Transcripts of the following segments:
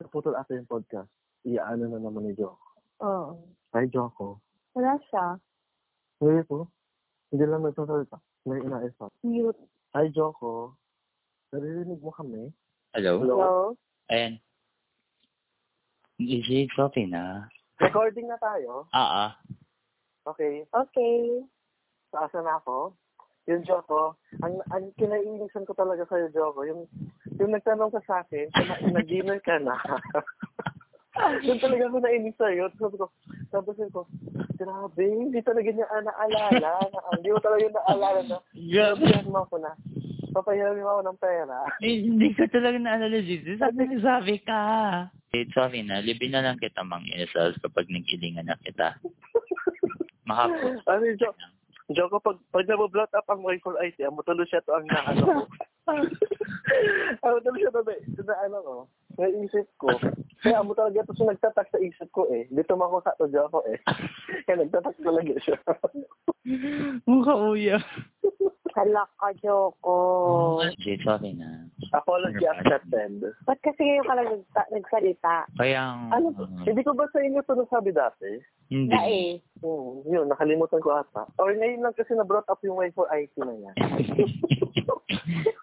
naputol ata yung podcast. Iyaano na naman ni Joko. Oo. Hi, Joko. Wala siya. Ngayon po, hindi lang nagsasalita. May inaisa. Mute. Hi, Joko. Naririnig mo kami? Hello? Hello? Hello? Ayan. Is it okay na? Recording na tayo? Ah, ah. Okay. Okay. Taasa na ako? Yung Joko, ang, ang kinaiinisan ko talaga sa'yo, Joko, yung, yung nagtanong ka sa akin, nag-dinner ka na. Doon talaga ako nainis sa'yo. Tapos sabi ko, sabi ko, grabe, hindi talaga niya ah, naalala. na, hindi mo talaga naalala na, sabihan mo ako na, papahiram mo ako ng pera. Eh, hindi ko talaga naalala dito. Sabi nagsabi ka. Eh, sorry na. Libin na lang kita mang inasal kapag nagilingan na kita. Mahapon. ano yung Joko? Joko, pag, pag nabablot up ang Y4 IT, ang tuloy siya to ang naano ko. ang tuloy siya to na, na ano ko, naisip ko. Kaya amo talaga ito siya nagtatak sa isip ko eh. Dito ako sa to Joko eh. Kaya nagtatak talaga siya. Mukha uya. Hala ka, Joko. Eh, sorry na. Apology accepted. Ba't kasi ngayon ka lang nagsa- nagsalita? Kaya, Ano, hindi ko ba sa inyo ito nasabi dati? hindi. Na eh. Hmm, yun, nakalimutan ko ata. Or ngayon lang kasi na-brought up yung Y4 IT na yan.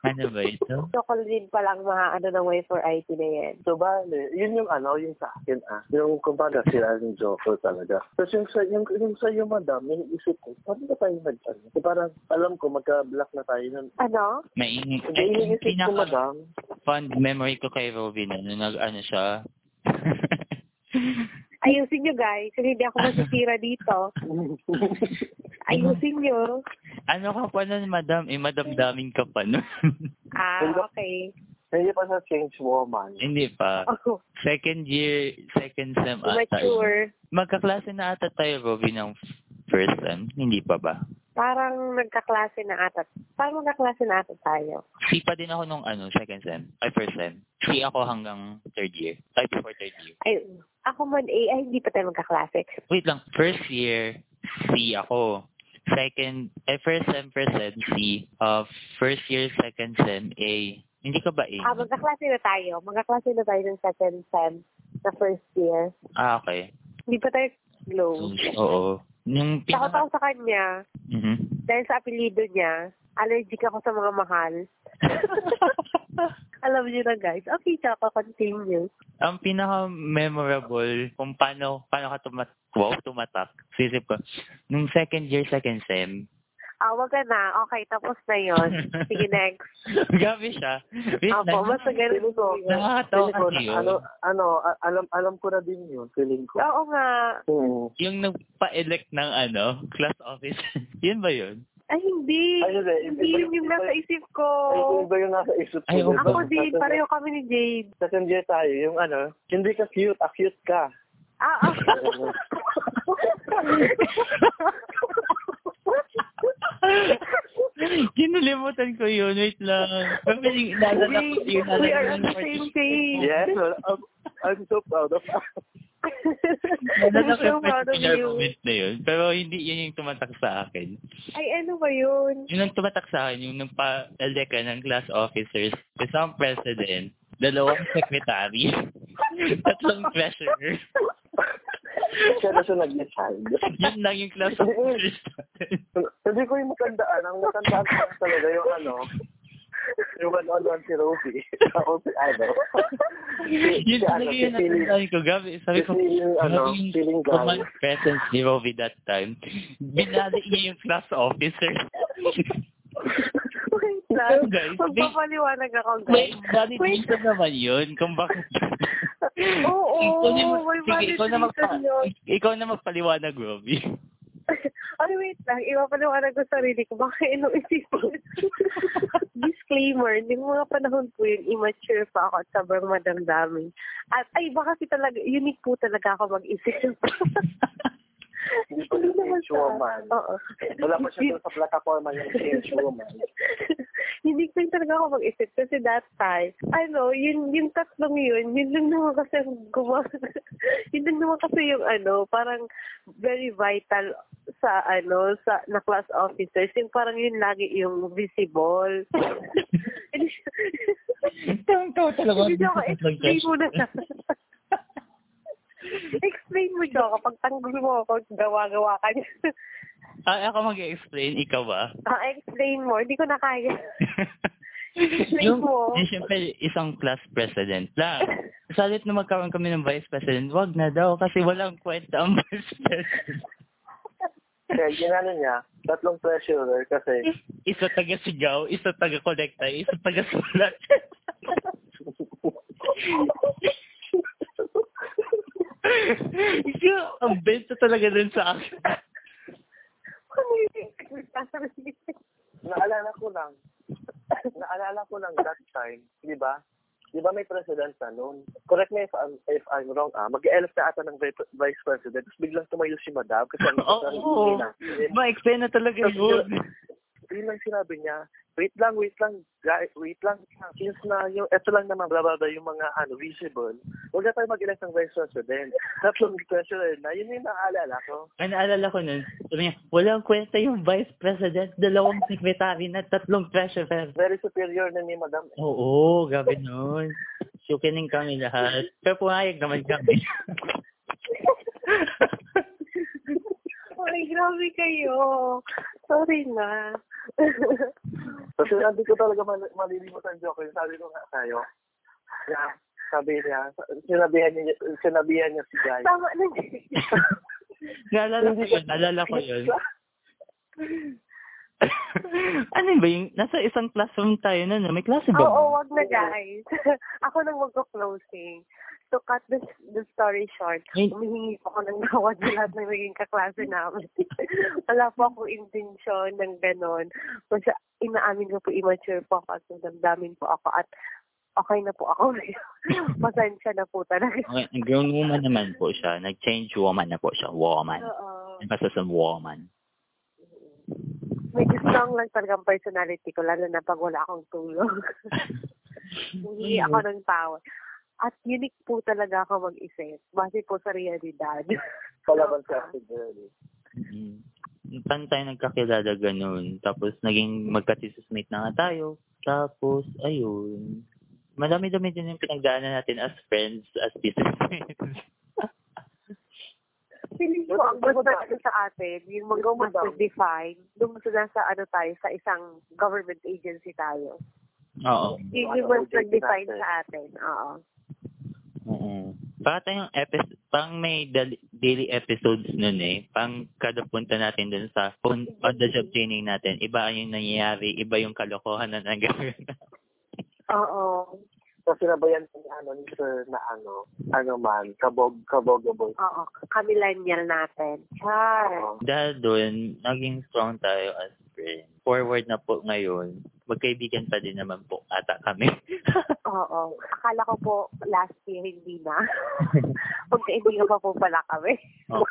ano ba ito? Joko din palang mga ano ng way for IT na yan. So, bale, yun yung ano, yung sa akin ah. Yung kumbaga sila yung Joko talaga. Tapos yung sa, yung, yung sa iyo, madam, yung isip ko, paano ba tayo nag ano? So, parang alam ko, magka-block na tayo nun. Ano? Maingi. Hindi yung isip ko, madam. fond memory ko kay Robin, ano, nag, ano siya. Ayusin nyo guys, kasi hindi ako masisira dito. Ayusin nyo. ano ka pa nun, madam? Eh, madamdaming ka pa nun. Ah, okay. Hindi pa sa change woman. Hindi pa. Oh, Second year, second sem ata. mature. Magkaklase na ata tayo, Robin, ng first sem. Hindi pa ba? Parang nagkaklase na ata. Parang nagkaklase na ata tayo. C pa din ako nung ano, second sem. Ay, first sem. C ako hanggang third year. Ay, before third year. Ay, ako man eh, ay hindi pa tayo magkaklase. Wait lang, first year, C ako. Second, eh, first sem, first sem, C. Uh, first year, second sem, A. Hindi ka ba A? Ah, magkaklase na tayo. Magkaklase na tayo ng second sem na first year. Ah, okay. Hindi pa tayo So, close. oo. Yung Takot pinaka... ako sa kanya Mhm. dahil sa apelido niya. Allergic ako sa mga mahal. Alam niyo na guys. Okay, tsaka continue. Ang pinaka-memorable kung paano, paano ka tumat wow, tumatak. Sisip ko, nung second year, second sem, Ah, wag ka na. Okay, tapos na yon. Sige, next. gabi siya. Wait Opo, lang. basta ganun po. Nakakatawa feeling ko, kasi yun. ano, ano, a- alam, alam ko na din yun, feeling ko. Oo nga. Hmm. Yung nagpa-elect ng ano, class office. yun ba yun? Ay, hindi. Ay, hindi. Hindi Iba- yun yung iba- nasa isip ko. Ay, iba yung nasa isip ko. Ay, oo. Ako din. Pareho kami ni Jade. Second year tayo, yung ano, hindi ka cute, ah, cute ka. Ah, ah. Kinalimutan ko yun. Wait lang. Pero yung naalala ko we, yun. we are on the same page. yes, well, I'm, I'm so proud of Naalala I'm ko so yung proud of particular you. moment na yun. Pero hindi yun yung tumatak sa akin. Ay, ano ba yun? Yung nang tumatak sa akin, yung nagpa-elect ka ng class officers, isang president, dalawang secretary, tatlong treasurer. Kaya na siya nag-decide. Yun lang yung class officers natin. Hindi ko yung matandaan. Ang matandaan ko talaga yung ano, yung one-on-one si Rosie. Ako si ano. yun talaga yun si Philly- natandaan ko. Gabi, sabi ko, yung, ano, yung feeling command guy. presence ni Rovi that time. Binali niya yung class officer. Wait lang. Guys, Magpapaliwanag ako, Wait, guys. validation naman yun kung bakit. Oo, ikaw na, may sige, ikaw na, magpa, yun. ikaw na magpaliwanag, Robbie. Ay, wait lang. Ipapaliwanag ko sarili ko. Baka inong isipin. Disclaimer, hindi mo mga panahon po yun, immature pa ako at sobrang madamdamin. At ay, baka si talaga, unique po talaga ako mag-isip. Hindi pa yung change woman. Oo. Wala pa siya sa plataforma yung change woman. Hindi ko yung talaga ako mag-isip kasi that time, ano, yun, yung tatlong yun, yun lang naman kasi ang gumawa. yun lang naman kasi yung ano, parang very vital sa ano sa na class officers yung parang yun lagi yung visible Ikaw talaga. Hindi ako explain mo na explain mo Joko pag tanggol mo ako gawa-gawa ka niya Ah, ako mag-explain, ikaw ba? ah, explain mo hindi ko na kaya explain yung, mo yung siyempre, isang class president lang. Salit na magkaroon kami ng vice president, wag na daw kasi walang kwenta ang vice president. Kaya ginano niya, tatlong treasurer kasi Isa taga-sigaw, isa taga-kolekta, isa taga-sulat. Isa, ang benta talaga dun sa akin. naalala ko lang, naalala ko lang that time, di ba? Di ba may president na noon? Correct me if I'm, if I'm wrong, ah. Mag-elect na ata ng vi- vice president, tapos biglang tumayo si madam kasi ang Oo, na. ma-explain na talaga yun. Yun lang sinabi niya, wait lang, wait lang, guys, wait lang. Since na yung, eto lang naman, blah, blah, blah, yung mga, ano, visible, huwag na tayo mag-elect ng vice president. Tatlong president na, yun yung naalala ko. Ang naalala ko nun, sabi niya, walang kwenta yung vice president, dalawang secretary na tatlong treasurer. Very superior na ni madam. Oo, gabi nun. Sukining kami lahat. Pero pumayag naman kami. Ay, grabe kayo. Sorry na. Kasi hindi ko talaga mal- malilimutan joke. Yung sabi ko nga sa'yo, na, sabi niya, sinabihan niya, sinabihan niya si Guy. Tama na. naalala ko yun, naalala ko yun. ano ba yung, nasa isang classroom tayo na, no? may klase ba? Oo, wag na guys. Ako nang mag-closing. To cut the, the story short, humihingi po ako ng nawad sa lahat ng naging kaklase namin. Wala po akong intensyon ng ganon. Kasi inaamin ko po immature po ako at damdamin po ako at okay na po ako. Pasensya na po talaga. Okay, grown woman naman po siya. Nag-change woman na po siya. Woman. Oo. Nagpasa sa woman. Medyo strong lang talagang personality ko, lalo na pag wala akong tulog. Hindi ako ng tawad. At unique po talaga ako mag-isip. Base po sa realidad. Palaban sa si Girlie. Mm. Paano tayo nagkakilala ganun? Tapos naging magkatisismate na nga tayo. Tapos, ayun. Madami-dami din yung pinagdaanan natin as friends, as businessmates. Feeling ko ang gusto natin sa atin, yung mga mas define doon sa ano tayo, sa isang government agency tayo. Oo. Mas nag-define sa atin. Oo. Oo. Para tayong episode, pang may daily episodes nun eh. Pang kada punta natin dun sa on, on the job training natin, iba yung nangyayari, iba yung kalokohan na nangyayari. Oo. So, sinabayan ni ano, ni Sir na ano, ano man, kabog, kabogable. Oo. Kamillennial natin. Char. Dahil dun, naging strong tayo as friends. Forward na po ngayon, magkaibigan pa din naman po ata kami. Oo. Akala ko po last year hindi na. Magkaibigan pa po pala kami. Oo.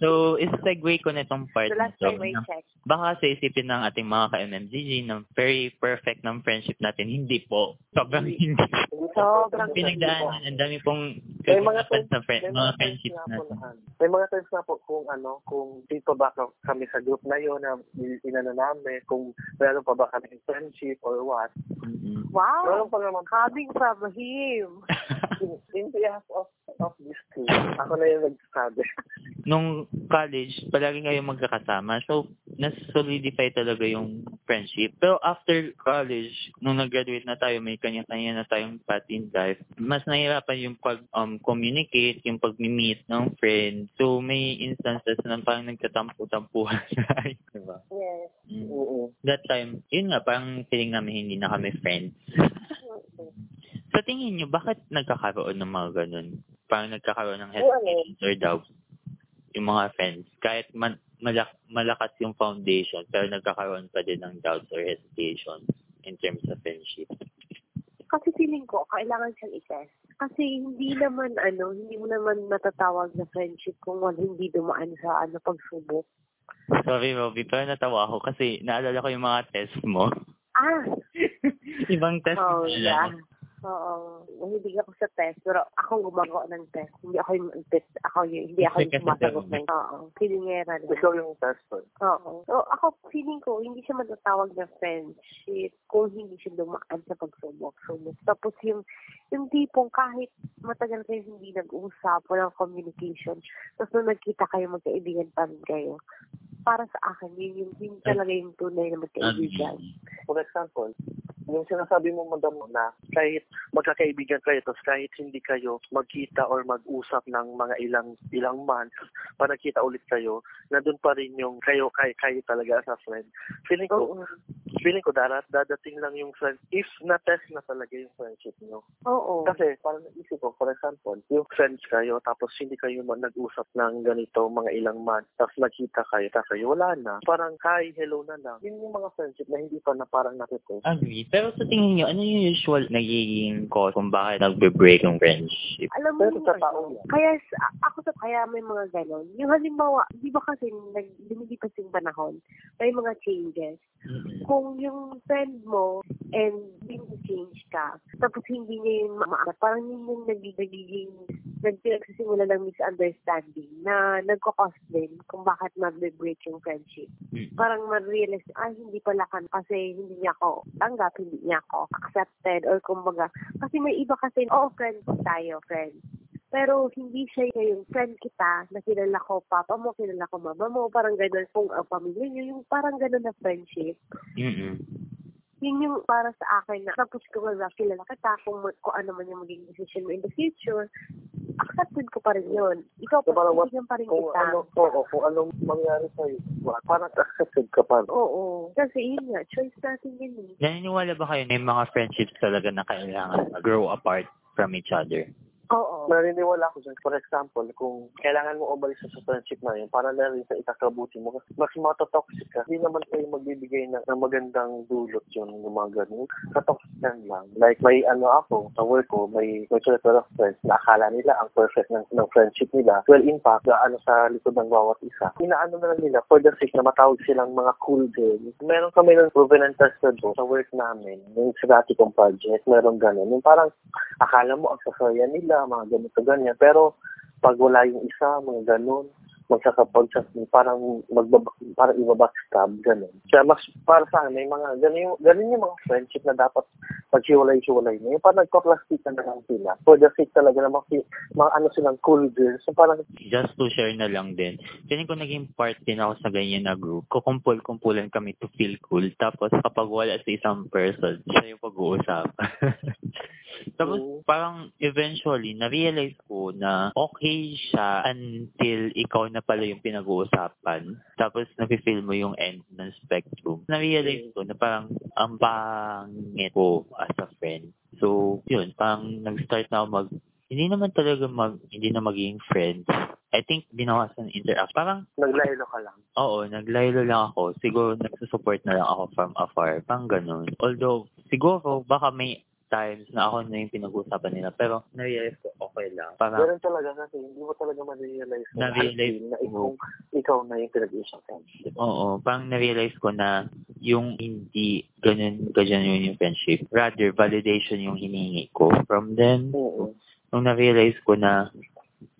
So, is-segue ko na itong part So na last I na checked. Baka sa isipin ng ating mga ka-MMGG ng very perfect ng friendship natin. Hindi po. Sobrang hindi. Sobrang Pinagdaanan, ang dami pong May mga kaganapan sa friend, may mga po natin. na, ano, may mga times nga po kung ano, kung di pa ba ka- kami sa group na yun na inano namin, kung meron pa ba kami friendship or what. Wow. Meron pa naman Coming from him. in, in behalf of, of this team, ako na yung nagsasabi. Nung college, palagi kayo magkakasama. So, nas-solidify talaga yung friendship. Pero after college, nung nag-graduate na tayo, may kanya-kanya na tayong path in life, mas nahirapan yung pag-communicate, yung pag-meet ng friends. So, may instances na parang nagkatampo-tampuhan tayo. diba? Yes. Mm. Oo. That time, yun nga, parang feeling namin hindi na kami friends. Sa tingin nyo, bakit nagkakaroon ng mga ganun? Parang nagkakaroon ng hesitations or doubts yung mga friends. Kahit man, malak, malakas yung foundation, pero nagkakaroon pa din ng doubts or hesitations in terms of friendship. Kasi feeling ko, kailangan siyang i-test. Kasi hindi naman, ano, hindi mo naman matatawag na friendship kung wala hindi dumaan sa, ano, pagsubok. Sorry, Robby, pero natawa ako kasi naalala ko yung mga test mo. Ah! Ibang test Oh, mo yeah. lang. Oo. Mahilig ako sa test, pero ako gumagawa ng test. Hindi ako yung test. Ako yung, hindi ako yung sumasagot ng, oo. Pilingera lang. Ikaw yung tester. Oo. So, ako, feeling ko, hindi siya matatawag na friendship kung hindi siya dumaan sa pagsubok-subok. Tapos yung, yung tipong kahit matagal kayo hindi nag-usap, walang communication, tapos nung nagkita kayo, magkaibigan pa rin kayo. Para sa akin, yun, yung, yun talaga yung tunay na magkaibigan. For example, yung sinasabi mo, madam, na kahit magkakaibigan kayo, tapos kahit hindi kayo magkita or mag-usap ng mga ilang ilang months, pa nagkita ulit kayo, nandun pa rin yung kayo, kayo, kayo talaga as a friend. Feeling ko, Oo. feeling ko, darat, dadating lang yung friend, if na-test na talaga yung friendship nyo. Oo. Kasi, parang naisip ko, for example, yung friends kayo, tapos hindi kayo nag-usap ng ganito, mga ilang months, tapos nagkita kayo, tapos kayo, wala na. Parang, hi, hello na lang. Yun yung mga friendship na hindi pa na parang natitest. Agree. Pero sa tingin niyo, ano yung usual nagiging cause kung bakit nagbe-break yung friendship? Alam mo Pero sa ano, tao yan. Kaya sa- ako sa kaya may mga ganon. Yung halimbawa, di ba kasi nag, lumilipas yung panahon, may mga changes. Mm-mm. Kung yung friend mo and hindi change ka, tapos hindi niya yung maangat, parang yun yung naging, nagiging, nagpinagsisimula ng misunderstanding na nagkakos din kung bakit mag-break yung friendship. Mm. Parang ma-realize, ay, hindi pala kan kasi hindi niya ako tanggap, hindi niya ako accepted, or kumbaga, kasi may iba kasi, oh, friend tayo, friend. Pero hindi siya yung friend kita na kilala ko papa mo, kilala ko mama mo, parang gano'n kung ang pamilya niyo, yung parang gano'n na friendship. Mm-mm. Yun yung para sa akin na tapos ko nga kilala kita kung, kung ano man yung maging decision mo in the future, accepted ko pa rin yun. Ikaw So, pa, parang what- kaibigan pa rin Kung kita. ano, oo, kung anong mangyari sa'yo, parang accepted ka pa. Oo. Kasi yun nga, choice natin yun eh. Naniniwala ba kayo na yung mga friendships talaga na kailangan grow apart from each other? Oo. Naniniwala ako dyan. For example, kung kailangan mo umalis sa friendship na yun, para na rin sa ikakabuti mo, kasi mas matotoxic ka. Hindi naman kayo magbibigay ng, ng magandang dulot yun, yung mga ganun. Katoxican lang. Like, may ano ako, sa work ko, may, circle of friends na akala nila ang perfect ng, ng friendship nila. Well, in fact, ano sa likod ng bawat isa. Inaano na lang nila, for the sake na matawag silang mga cool girls. Meron kami ng proven and tested po sa work namin, yung sa dati kong project, meron ganun. Yung parang, akala mo ang sasaya nila, mga ganito ganyan. Pero pag wala yung isa, mga ganun, magsakapag parang magbaba, parang ibabackstab, ganun. Kaya mas para sa akin, may mga, ganun yung, ganun yung mga friendship na dapat paghiwalay-hiwalay na. Yung parang nagpa-plastikan na lang sila. For the sake talaga na mga, mga ano silang cool girls. So parang, Just to share na lang din. Feeling ko naging part din ako sa ganyan na group. Kukumpul-kumpulan kami to feel cool. Tapos kapag wala sa isang person, siya yung pag-uusapan. Tapos Mm. parang eventually, na-realize ko na okay siya until ikaw na pala yung pinag-uusapan. Tapos nafe-feel mo yung end ng spectrum. Na-realize ko na parang ang pangit ko as a friend. So, yun, parang nag-start na ako mag hindi naman talaga mag, hindi na maging friends. I think binawasan interact. Parang, naglaylo ka lang. oo, naglaylo lang ako. Siguro nagsusupport na lang ako from afar. Parang ganun. Although, siguro, baka may times na ako na yung pinag-usapan nila. Pero, na-realize ko, okay lang. Parang, Ganun talaga kasi hindi mo talaga ma-realize na, Na-realize na ikaw, ikaw na yung pinag-uusapan. oo, parang na-realize ko na yung hindi ganun, ganyan yung friendship. Rather, validation yung hinihingi ko from them. Oo. nung na-realize ko na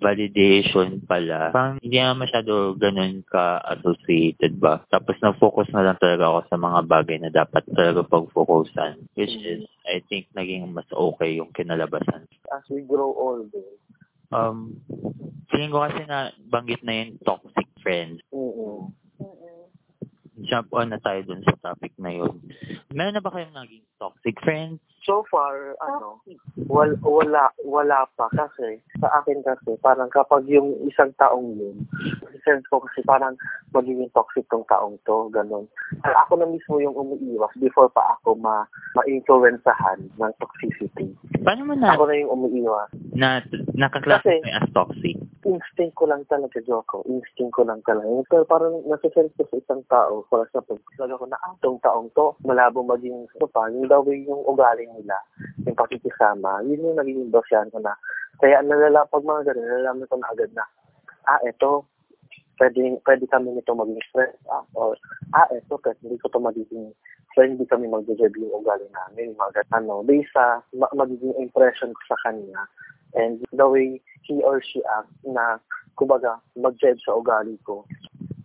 validation pala, parang hindi na masyado ganun ka-associated ba. Tapos na-focus na lang talaga ako sa mga bagay na dapat talaga pag-focusan. Which is, I think, naging mas okay yung kinalabasan. As we grow older, Um, feeling ko kasi na banggit na yung toxic friends. Oo. Jump on na tayo dun sa topic na yun. Meron na ba kayong naging toxic friends? So far, ano, wal, wala, wala pa kasi sa akin kasi parang kapag yung isang taong yun, sense ko kasi parang magiging toxic tong taong to, ganun. Ay, ako na mismo yung umiiwas before pa ako ma, ma-influensahan ng toxicity. Paano mo na, Ako na yung umiiwas. na nakaklase Kasi- as toxic? Instinct ko lang talaga, Joko. Instinct ko lang talaga. Pero parang nasa-sense ko sa isang tao, for example, talaga ko na, ah, tong taong to, malabo maging, ano pa, yung daw yung ugali nila, yung pakikisama, yun yung naging dosyan ko na. Kaya nalala, pag mga ganun, nalalaman ko na agad na, ah, eto, pwede, pwede kami nito maging friends, ah, or, ah, eto, pwede hindi ko to magiging So, hindi kami mag-judge yung ugali namin. Mga, ano, based sa ma- magiging impression ko sa kanya and the way he or she act na, kumbaga, mag-judge sa ugali ko.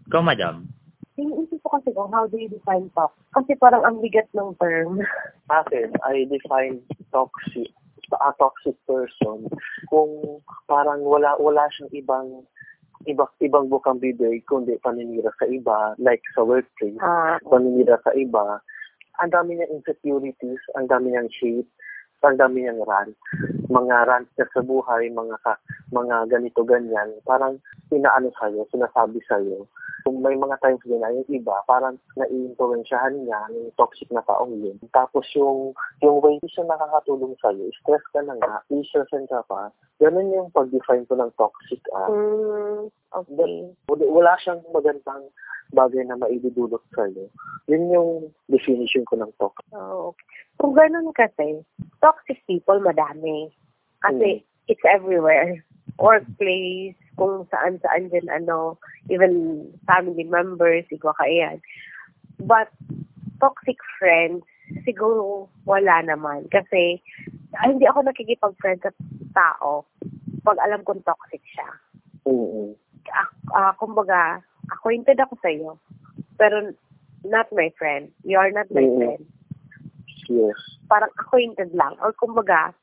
Ikaw, madam? Iniisip ko kasi kung how do you define talk? Kasi parang ang bigat ng term. Sa akin, I define toxic a toxic person kung parang wala wala siyang ibang ibang ibang bukang bibig kundi paninira sa iba like sa workplace Ah, paninira sa iba ang dami niyang insecurities ang dami niyang shit ang dami niyang rant mga rant niya sa buhay mga ka, mga ganito ganyan parang inaano sa'yo sinasabi sa'yo kung may mga times din na yung iba, parang nai-influensyahan niya ng toxic na taong yun. Tapos yung, yung way siya nakakatulong sa'yo, stress ka na nga, i-stress ka pa, ganun yung pag-define ko ng toxic. Ah. mm, okay. Wala, wala siyang magandang bagay na maidudulot sa'yo. Yun yung definition ko ng toxic. Oh, okay. Kung ganun kasi, toxic people madami. Kasi it's everywhere. Workplace, kung saan-saan din ano, even family members, ikaw kaiyan. But toxic friends, siguro wala naman. Kasi ay, hindi ako nakikipag-friend sa tao pag alam kong toxic siya. mm Ah, ah, kumbaga, acquainted ako sa iyo, pero not my friend. You are not my Mm. friend. Yes. parang acquainted lang. Or kumbaga,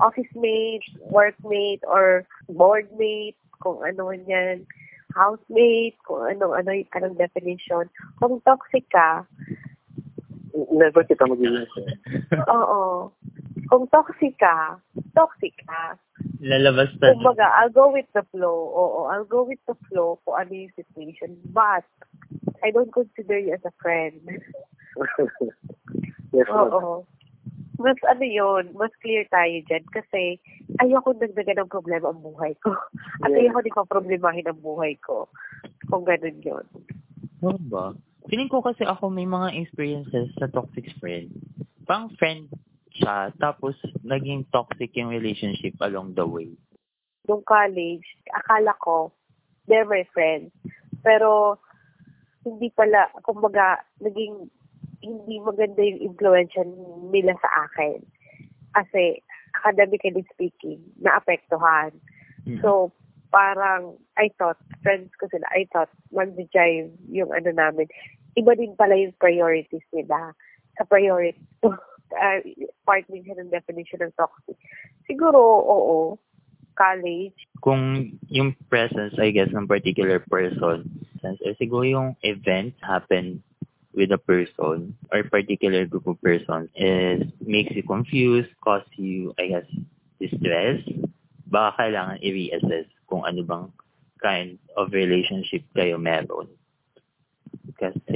office mate, workmate, or board mate, kung ano yan, housemate, kung ano, ano, anong definition. Kung toxic ka, Never kita magiging friend. oo. Kung toxic ka, toxic ka. Lalabas na. Kumbaga, I'll go with the flow. Oo, I'll go with the flow kung ano yung situation. But, I don't consider you as a friend. yes. Oo. Mas ano yun, mas clear tayo dyan kasi ayoko nagdagan ng problema ang buhay ko. At Yeah. ayoko din problemahin ang buhay ko. Kung ganun yun. Oo ba? Feeling ko kasi ako may mga experiences sa toxic friend. Pang friend siya, tapos naging toxic yung relationship along the way. Nung college, akala ko, they're my friends. Pero, hindi pala, kumbaga, naging hindi maganda yung influensya nila sa akin. Kasi, academically speaking, naapektuhan. Mm. So, parang, I thought, friends ko sila, I thought, mag-jive yung ano namin. Iba din pala yung priorities nila. Sa priority, uh, part din siya ng definition ng toxic. Siguro, oo, college, Kung yung presence, I guess, ng particular person, sense, eh, siguro yung event happen with a person or particular group of persons is makes you confused, cause you, I guess, distress, baka kailangan i-reassess kung ano bang kind of relationship kayo meron.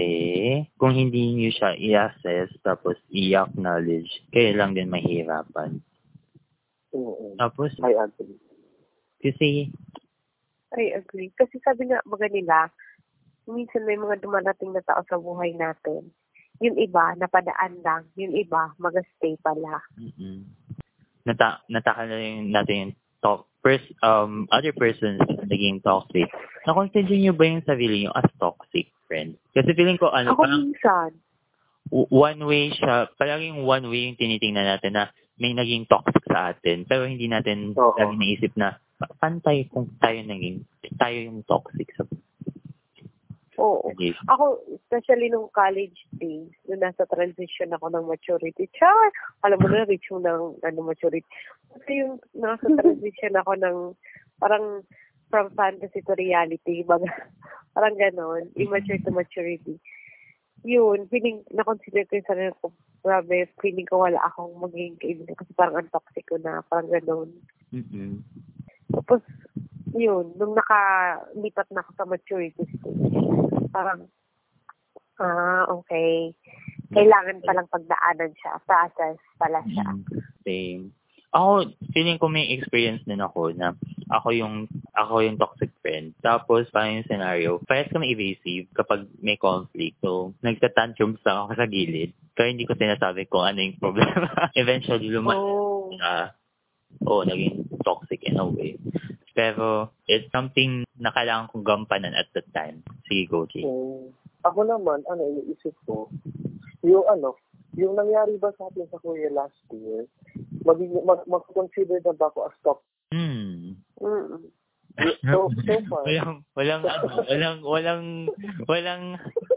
Kasi kung hindi niyo siya i-assess tapos i-acknowledge, kayo lang din mahirapan. Mm-mm. Tapos, I agree. kasi, I agree. Kasi sabi nga mga nila, minsan may mga dumarating na tao sa buhay natin. Yung iba, napadaan lang. Yung iba, mag-stay pala. mm nata na yung natin yung talk, pers um, other persons naging toxic. Na-consider niyo ba yung sarili niyo as toxic friend? Kasi feeling ko, ano, Ako parang minsan, one way siya, palaging one way yung tinitingnan natin na may naging toxic sa atin. Pero hindi natin Oo. lagi naisip na, pa- paano tayo kung tayo naging, tayo yung toxic sa oo. relationship? Ako, especially nung college days, nung nasa transition ako ng maturity. Char! Alam mo na, reach mo ng ano, maturity. Kasi yung nasa transition ako ng parang from fantasy to reality. Baga, parang ganon. Immature to maturity. Yun, feeling, na-consider ko yung sarili ko, grabe, feeling ko wala akong magiging kaibigan kasi parang ang toxic ko na, parang ganon. Mm-mm. Tapos, yun, nung nakalipat na ako sa maturity stage, parang, ah, okay. Kailangan palang pagdaanan siya. Process pala siya. Mm, Same. Ako, feeling ko may experience din ako na ako yung ako yung toxic friend. Tapos, parang yung scenario, parehas kami evasive kapag may conflict. So, nagtatantrums lang ako sa gilid. Pero hindi ko sinasabi kung ano yung problema. Eventually, lumaki Oh. siya. Oo, naging toxic in a way. Pero, it's something na kailangan kong gampanan at that time. Sige, go, Jay. So, ako naman, ano, iniisip ko, yung ano, yung nangyari ba sa atin sa Korea last year, magiging, mag, mag-consider na ba ako as top? Hmm. Mm. So, so far, Walang, walang, ano, walang, walang, walang,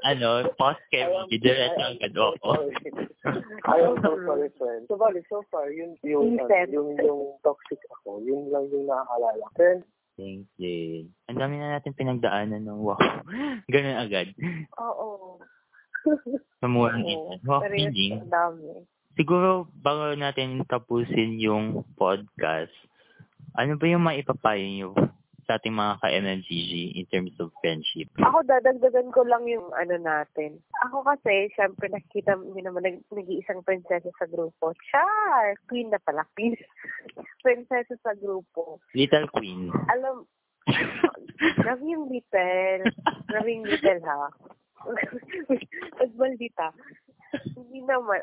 ano, post Kevin, diretso ang ko. Ayaw so sorry, friend. So, bali, so far, yun, yung, ano, Instant. yung, yung toxic ako, yun lang yung nakakaalala. Friend, Thanks, Jane. Ang dami na natin pinagdaanan ng wow. Ganun agad. Oo. Sa murang Oo. ito. Wow, ang dami. Siguro, bago natin tapusin yung podcast, ano ba yung maipapayo nyo sa ating mga ka-MMGG in terms of friendship? Ako, dadagdagan ko lang yung ano natin. Ako kasi, syempre, nakikita mo naman nag, nag-iisang prinsesa sa grupo. Char! Queen na pala. Queen. prinsesa sa grupo. Little Queen. Alam, love yung little. Love yung little, ha? Nagbaldita. Hindi naman.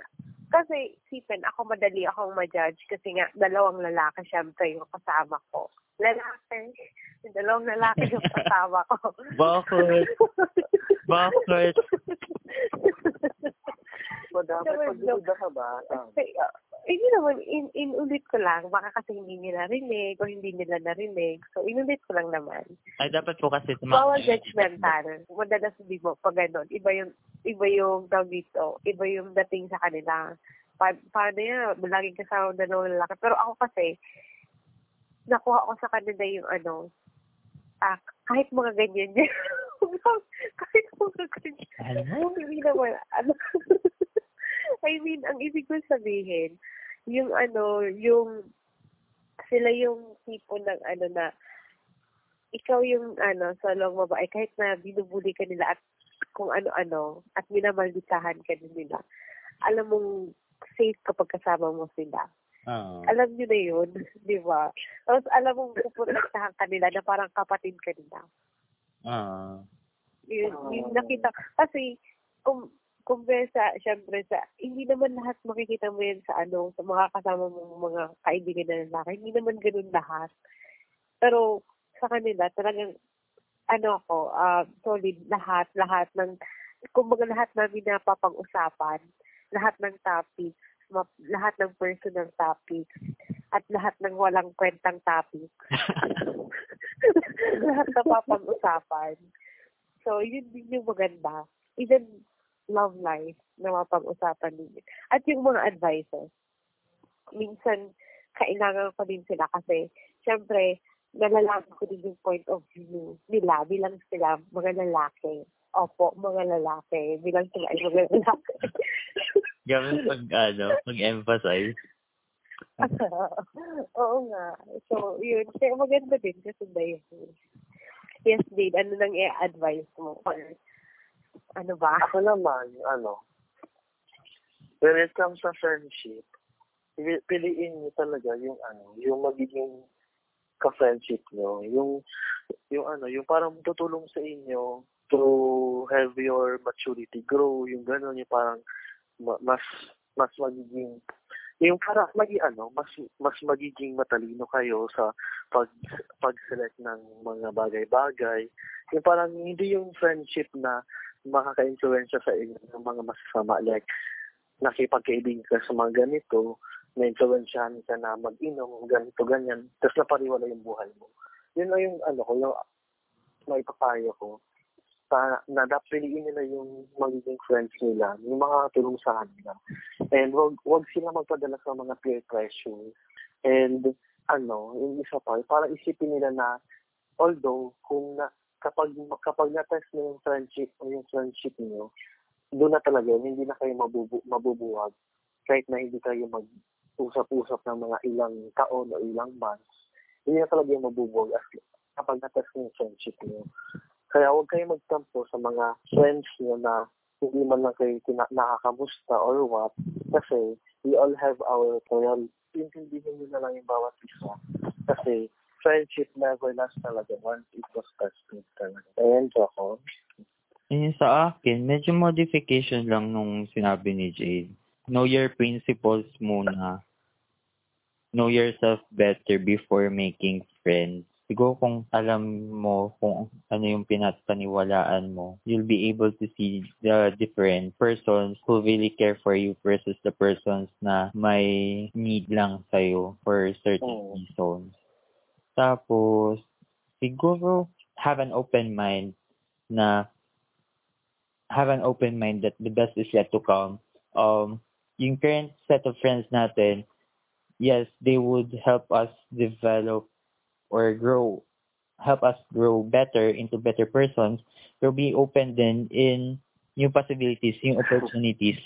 Kasi, sipin, ako madali akong ma-judge kasi nga, dalawang lalaki syempre yung kasama ko. Lalaki. Yung dalawang lalaki yung kasama ko. Bakit? Bakit? so dapat Naman, pagdududa ka ba? Kasi, uh, hindi naman, in, inulit ko lang. Baka kasi hindi nila narinig o hindi nila narinig. So, inulit ko lang naman. Ay, dapat po kasi Bawal judgmental. Madalas hindi mo pag ganun. Iba yung, iba yung tawag dito. Iba yung dating sa kanila. Pa, paano yan? Laging kasama ng dalawang lalaki. Pero ako kasi, nakuha ko sa kanila yung ano, ah, kahit mga ganyan yan. kahit mga ganyan. Ano? Hindi naman, ano, I mean, ang ibig ko sabihin, yung ano, yung, sila yung tipo ng ano na, ikaw yung ano, sa long babae, kahit na binubuli ka nila at kung ano-ano, at minamalditahan ka din nila, alam mong safe kapag kasama mo sila. Oo. Alam nyo na yun, di ba? Tapos alam mong pupuntahan ka nila na parang kapatid ka nila. Oo. Yun, yun nakita. Kasi, kung, kung sa, syempre sa, hindi naman lahat makikita mo yan sa ano, sa mga kasama mong mga kaibigan na lalaki. Hindi naman ganun lahat. Pero, sa kanila, talagang, ano ako, uh, solid lahat, lahat ng, kumbaga lahat namin napapag-usapan, lahat ng topics, ma- lahat ng personal topics, at lahat ng walang kwentang topics. lahat na papag-usapan. So, yun din yung maganda. Even love life na mapag-usapan din. At yung mga advices. Minsan, kailangan ko din sila kasi, syempre, nalalaman ko din yung point of view nila bilang sila mga lalaki. Opo, mga lalaki. Bilang sila ay mga lalaki. Gawin pag, ano, pag-emphasize. Oo nga. So, yun. Kaya maganda din kasi dahil Yes, Dave. Ano nang i-advise mo? Or, ano ba? Ako naman, ano, when it comes sa friendship, pi- piliin niyo talaga yung ano, yung magiging ka-friendship nyo. Yung, yung ano, yung parang tutulong sa inyo to have your maturity grow, yung gano'n, yung parang ma- mas, mas magiging, yung parang magi ano, mas mas magiging matalino kayo sa pag pag-select ng mga bagay-bagay. Yung parang hindi yung friendship na makaka-influensya sa inyo ng mga masasama like nakipagkaibigan ka sa mga ganito, na-influensyahan ka na mag-inom, ganito, ganyan, tapos napariwala yung buhay mo. Yun na yung ano ko, yung may papayo ko, pa, na dapat piliin nila yung magiging friends nila, yung mga tulong sa kanila. And wag, wag sila magpadala sa mga peer pressure. And ano, yung isa pa, para isipin nila na although kung na, kapag kapag na-test mo yung friendship o yung friendship niyo, doon na talaga, hindi na kayo mabubu, mabubuwag. Kahit na hindi kayo mag-usap-usap ng mga ilang taon o ilang months, hindi na talaga yung mabubuwag as kapag na-test mo yung friendship niyo. Kaya huwag kayo magtampo sa mga friends niyo na hindi man lang kayo tina- nakakamusta or what. Kasi we all have our priority. Intindihin niyo na lang yung bawat isa. Kasi friendship never lasts talaga once it was tested talaga. Ayan, Joko. Yun sa akin, medyo modification lang nung sinabi ni Jade. Know your principles muna. Know yourself better before making friends. siguro kung alam mo kung ano yung pinapaniwalaan mo, you'll be able to see the different persons who really care for you versus the persons na may need lang sa'yo for certain Oo. reasons. Tapos, siguro have an open mind na have an open mind that the best is yet to come. Um, yung current set of friends natin, yes, they would help us develop or grow, help us grow better into better persons. Pero be open din in new possibilities, yung opportunities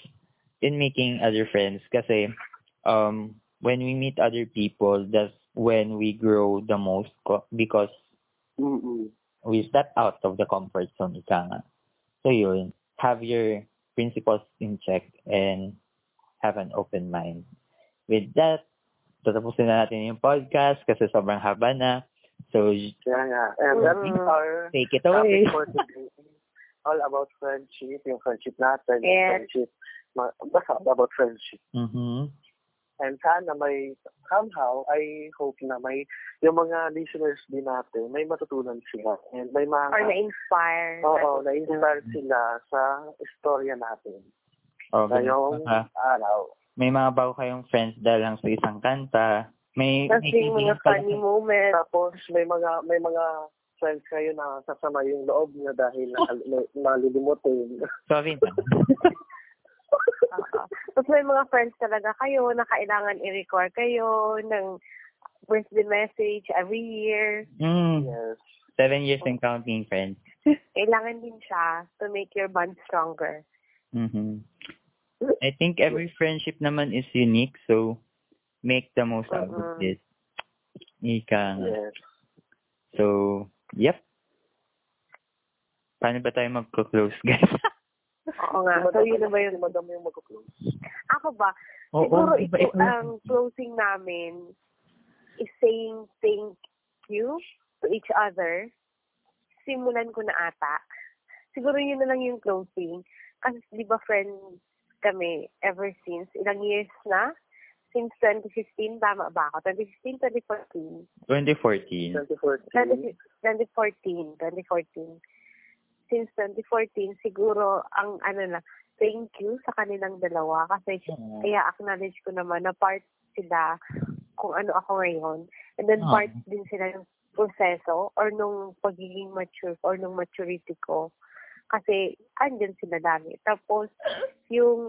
in making other friends. Kasi um, when we meet other people, that's when we grow the most co- because Mm-mm. we step out of the comfort zone, ika nga. So yun, have your principles in check and have an open mind. With that, tatapusin na natin yung podcast kasi sobrang haba na. So, Kaya nga. And that's Mm. our take it away. topic for today. All about friendship, yung friendship natin, yung Yes. friendship, basta about friendship. Mhm. And sana may, somehow, I hope na may, yung mga listeners din natin, may matutunan sila. And may mga, Or na-inspire. oo, na-inspire sila sa istorya natin. Oh, Ngayong araw. may mga bago kayong friends dahil lang sa isang kanta. May, Tapos may mga funny moments. Tapos may mga may mga friends kayo na sasama yung loob niya dahil na, na- malilimutin. Sorry na. Tapos may mga friends talaga kayo na kailangan i-record kayo ng birthday message every year. Mm, yes. seven years and counting, friends. Kailangan din siya to make your bond stronger. Mhm. I think every friendship naman is unique, so make the most out of Mhm. it. Ika nga. Yes. So, yep. Paano ba tayo magko-close, guys? Oo nga. So yun na ba yun? Madam yung mag-close. Ako ba? Oo, Siguro iba- ito, iba- ang closing namin is saying thank you to each other. Simulan ko na ata. Siguro yun na lang yung closing. Kasi di ba friends kami ever since ilang years na? Since 2015, tama ba ako? 2015, 2014. 2014. 2014. 2014, 2014. Since 2014, siguro ang ano na, thank you sa kanilang dalawa kasi Oo. kaya acknowledge ko naman na part sila kung ano ako ngayon. And then Oo. part din sila ng proseso or nung pagiging mature or nung maturity ko. Kasi andyan sila dami. Tapos yung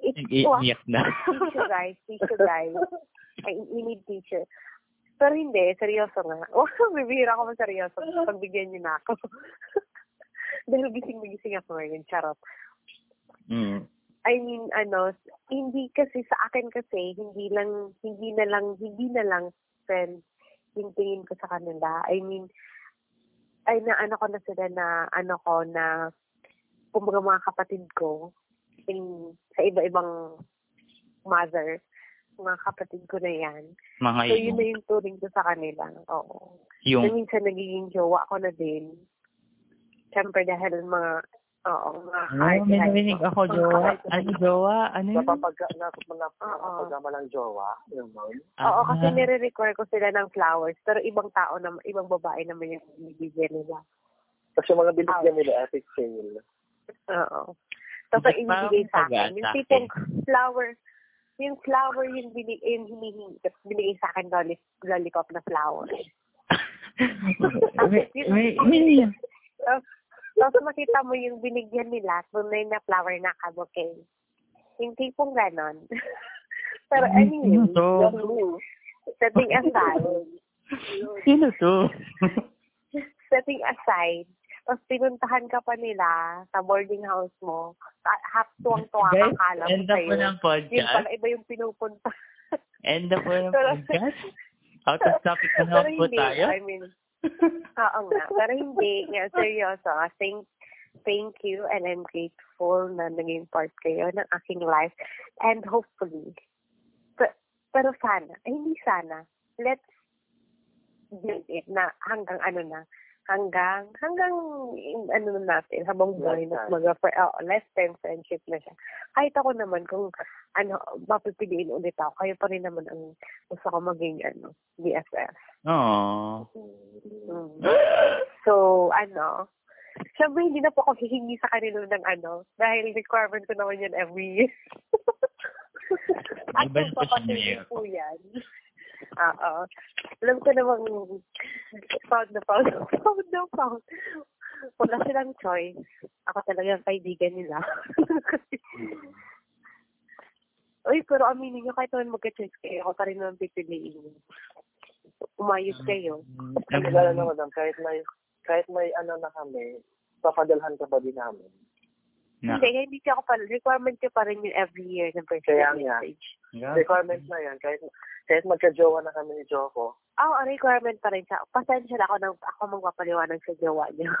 it, Iiyak na. tissue guys, tissue guys. I, we need tissue. Pero hindi, seryoso nga. Oh, bibihira ako seryoso. Pagbigyan niyo na ako. Dahil gising-gising ako ngayon, charot. Mm. I mean, ano, hindi kasi sa akin kasi, hindi lang, hindi na lang, hindi na lang friends yung tingin ko sa kanila. I mean, ay na ano ko na sila na, ano ko na, kumbaga mga kapatid ko, in, sa iba-ibang mother, mga kapatid ko na yan. Mga So, yun na yung, turing ko sa kanila. Oo. yung, Na minsan nagiging jowa ko na din. Siyempre dahil mga, oo, oh, may narinig ko. ako, jowa. Ano, jowa? Ano yun? Napapagka, nap- nap- napapagama ng jowa. Yun, no? Oo, kasi Ah. nire-require ko sila ng flowers. Pero ibang tao, na, ibang babae naman yung binibigyan nila. Kasi yung mga binigyan nila epic fail. Oo. Tapos ang ibigay sa akin, yung tipong flower, yung flower yung binig, yung hinihingi, binigay sa akin lolli, lollipop na flower. may, may, may, Tapos, makita mo yung binigyan nila, tunay na flower na kabouquet. Yung tipong ganon. Pero anyway, to? setting aside, Sino to? setting aside, tapos pinuntahan ka pa nila sa boarding house mo, half tuwang-tuwa ka kala mo end up sa'yo. ng Yun podcast. pala, iba yung pinupunta. End up po ng podcast. Out of topic na po hindi, tayo. I mean, oo nga. Pero hindi, nga, seryoso. Thank, thank you and I'm grateful na naging part kayo ng aking life. And hopefully, pero, pero sana, ay hindi sana, let's build it na hanggang ano na, hanggang, hanggang, ano na natin, habang buhay na mga, fr- oh, lifetime friendship na siya. Kahit ako naman, kung, ano, mapipiliin ulit ako, kayo pa rin naman ang gusto ko maging, ano, BFF. Aww. Mm. So, ano, Siyempre, hindi na po ako hihingi sa kanila ng ano, dahil requirement ko naman yan every year. At po siya magpapasilip ngayon. po yan. Oo. Alam ko namang found na found, found na found. Wala silang choice. Ako talaga ang kaibigan nila. Uy, pero aminin nyo, kahit naman magka-choice kayo, ako pa rin naman pipiliin. nyo. Umayos kayo. Kasi gala na madam, kahit may, kahit may ano na kami, papadalhan ka pa din namin. Na. Hindi, hindi siya ako pa, requirement ko pa rin yung every year ng first Kaya year nga. message. Requirement na yan, kahit, kahit magka-jowa na kami ni Joko. Oo, oh, requirement pa rin siya. Pasensya na ako nang ako magpapaliwanag sa jowa niya.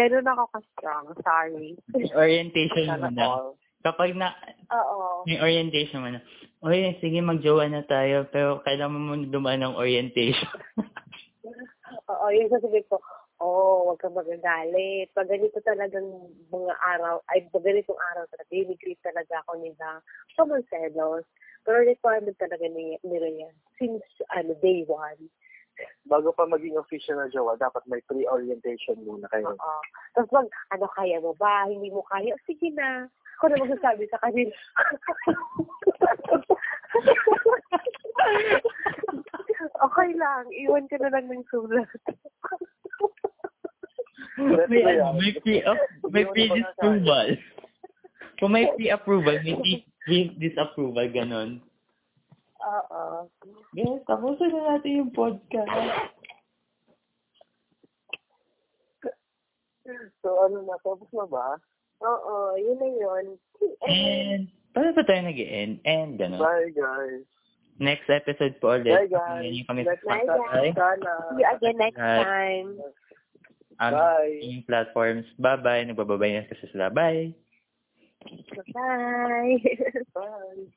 Ganun ako ka-strong. Sorry. orientation muna. all. Kapag na, Oo. may orientation mo na, Uy, sige, magjowa na tayo, pero kailangan mo muna dumaan ng orientation. Oo, yung sasabihin ko, oh, huwag kang magagalit. Pag ganito talagang mga araw, ay pag ganitong araw talaga, dinigreet talaga ako nila. Kang selos. Pero requirement talaga ni, nila yan. Since, ano, day one. Bago pa maging official na jowa, dapat may pre-orientation muna kayo. Oo. Tapos mag, ano, kaya mo ba? Hindi mo kaya? Sige na. Ako na magsasabi sa kanila. okay lang. Iwan ka na lang ng sulat. May, ano, may pre may pre-disapproval. Kung may pre-approval, may pre- pre-disapproval, ganon. Oo. Yes, tapusin na natin yung podcast. So ano na, tapos na ba? Oo, yun na yun. And, paano ba tayo nag-end? And, ganon. Bye guys. Next episode po ulit. Bye guys. Kami Next sa Bye, Spotify. guys. Sana. See you again next Bye. time. Ang Bye. aming platforms. Bye-bye. Nagbababay na kasi sila. Bye. Bye. Bye.